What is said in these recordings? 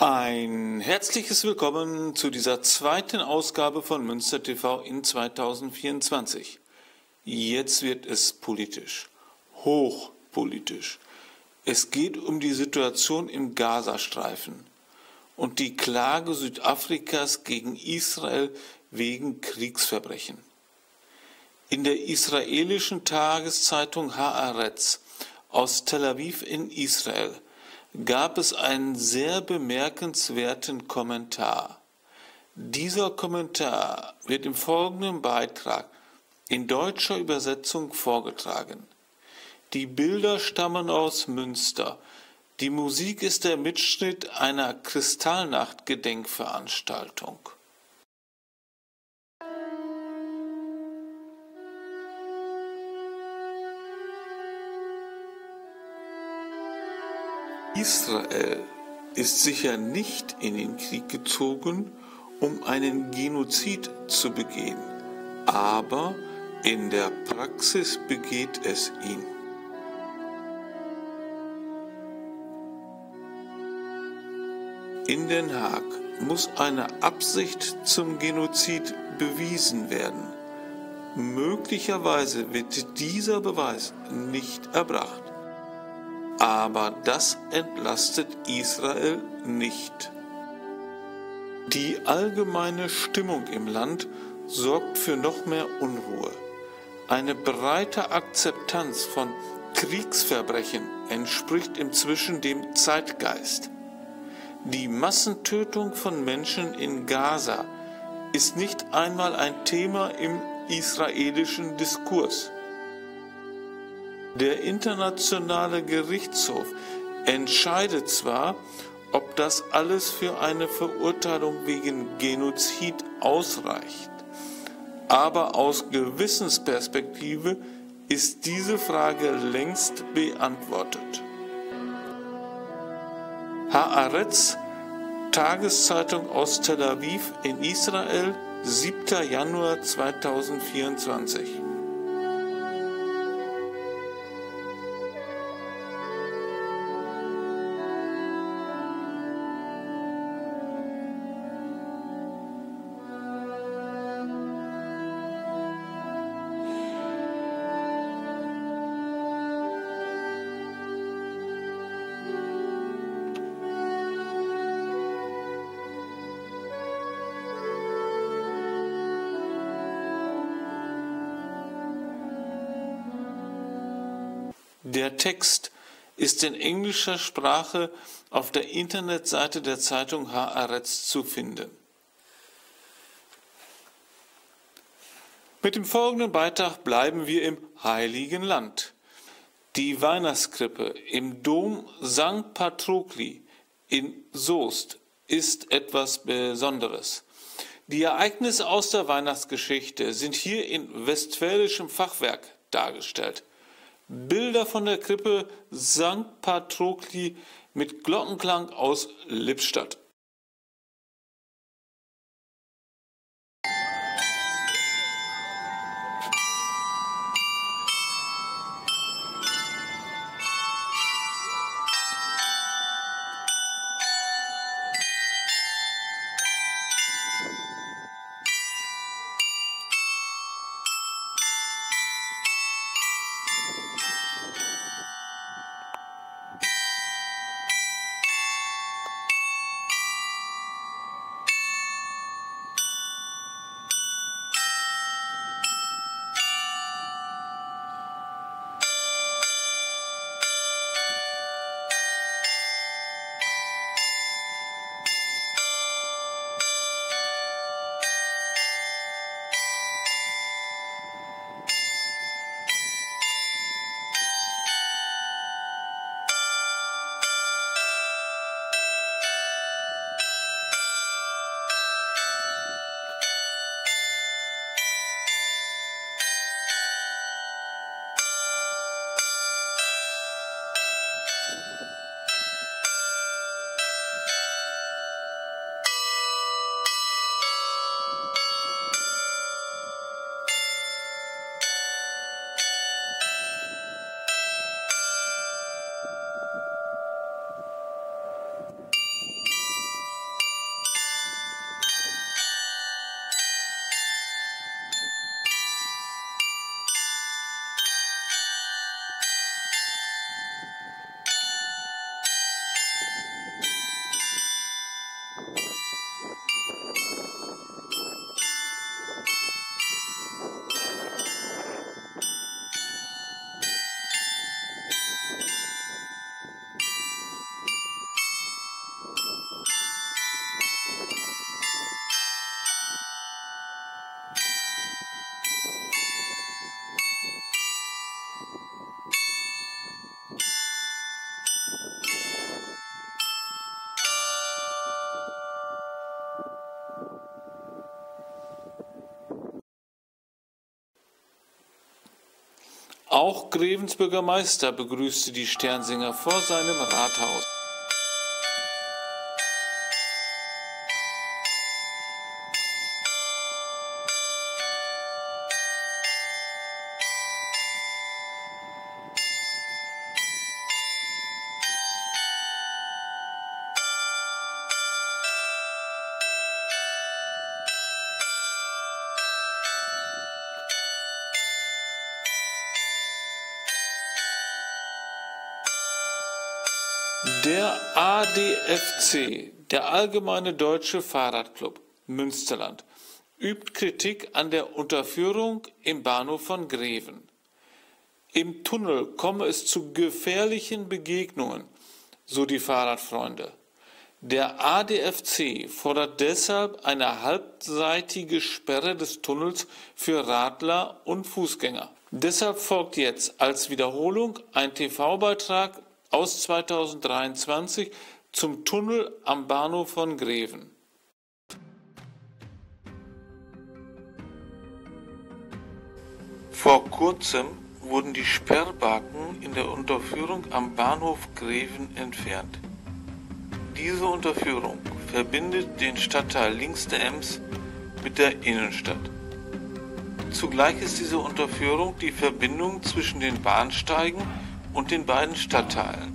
Ein herzliches Willkommen zu dieser zweiten Ausgabe von Münster TV in 2024. Jetzt wird es politisch, hochpolitisch. Es geht um die Situation im Gazastreifen und die Klage Südafrikas gegen Israel wegen Kriegsverbrechen. In der israelischen Tageszeitung Haaretz aus Tel Aviv in Israel gab es einen sehr bemerkenswerten Kommentar. Dieser Kommentar wird im folgenden Beitrag in deutscher Übersetzung vorgetragen. Die Bilder stammen aus Münster. Die Musik ist der Mitschnitt einer Kristallnacht-Gedenkveranstaltung. Israel ist sicher nicht in den Krieg gezogen, um einen Genozid zu begehen, aber in der Praxis begeht es ihn. In Den Haag muss eine Absicht zum Genozid bewiesen werden. Möglicherweise wird dieser Beweis nicht erbracht aber das entlastet Israel nicht. Die allgemeine Stimmung im Land sorgt für noch mehr Unruhe. Eine breite Akzeptanz von Kriegsverbrechen entspricht inzwischen dem Zeitgeist. Die Massentötung von Menschen in Gaza ist nicht einmal ein Thema im israelischen Diskurs. Der Internationale Gerichtshof entscheidet zwar, ob das alles für eine Verurteilung wegen Genozid ausreicht, aber aus Gewissensperspektive ist diese Frage längst beantwortet. Haaretz, Tageszeitung aus Tel Aviv in Israel, 7. Januar 2024 Der Text ist in englischer Sprache auf der Internetseite der Zeitung Haaretz zu finden. Mit dem folgenden Beitrag bleiben wir im Heiligen Land. Die Weihnachtskrippe im Dom St. Patrokli in Soest ist etwas Besonderes. Die Ereignisse aus der Weihnachtsgeschichte sind hier in westfälischem Fachwerk dargestellt. Bilder von der Krippe St. Patrokli mit Glockenklang aus Lippstadt. Auch Grevens Bürgermeister begrüßte die Sternsinger vor seinem Rathaus. Der ADFC, der Allgemeine Deutsche Fahrradclub Münsterland, übt Kritik an der Unterführung im Bahnhof von Greven. Im Tunnel komme es zu gefährlichen Begegnungen, so die Fahrradfreunde. Der ADFC fordert deshalb eine halbseitige Sperre des Tunnels für Radler und Fußgänger. Deshalb folgt jetzt als Wiederholung ein TV-Beitrag aus 2023 zum Tunnel am Bahnhof von Greven. Vor kurzem wurden die Sperrbaken in der Unterführung am Bahnhof Greven entfernt. Diese Unterführung verbindet den Stadtteil links der Ems mit der Innenstadt. Zugleich ist diese Unterführung die Verbindung zwischen den Bahnsteigen und den beiden Stadtteilen.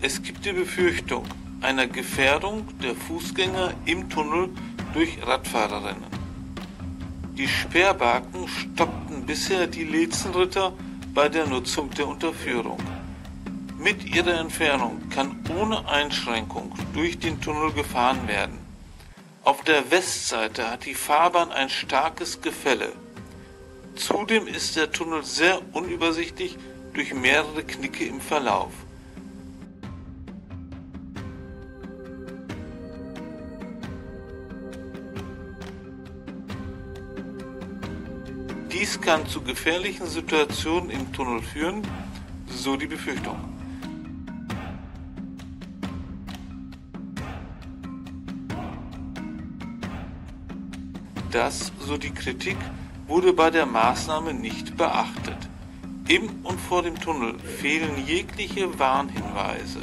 Es gibt die Befürchtung einer Gefährdung der Fußgänger im Tunnel durch Radfahrerinnen. Die Sperrbaken stoppten bisher die Lezenritter bei der Nutzung der Unterführung. Mit ihrer Entfernung kann ohne Einschränkung durch den Tunnel gefahren werden. Auf der Westseite hat die Fahrbahn ein starkes Gefälle. Zudem ist der Tunnel sehr unübersichtlich durch mehrere Knicke im Verlauf. Dies kann zu gefährlichen Situationen im Tunnel führen, so die Befürchtung. Das, so die Kritik, wurde bei der Maßnahme nicht beachtet. Im und vor dem Tunnel fehlen jegliche Warnhinweise.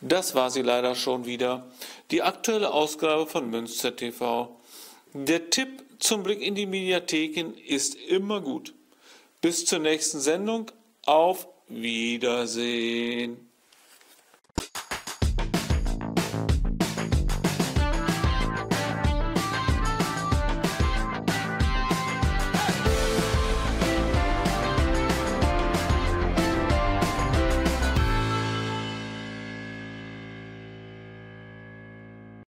Das war sie leider schon wieder. Die aktuelle Ausgabe von Münster TV. Der Tipp zum Blick in die Mediatheken ist immer gut. Bis zur nächsten Sendung. Auf Wiedersehen.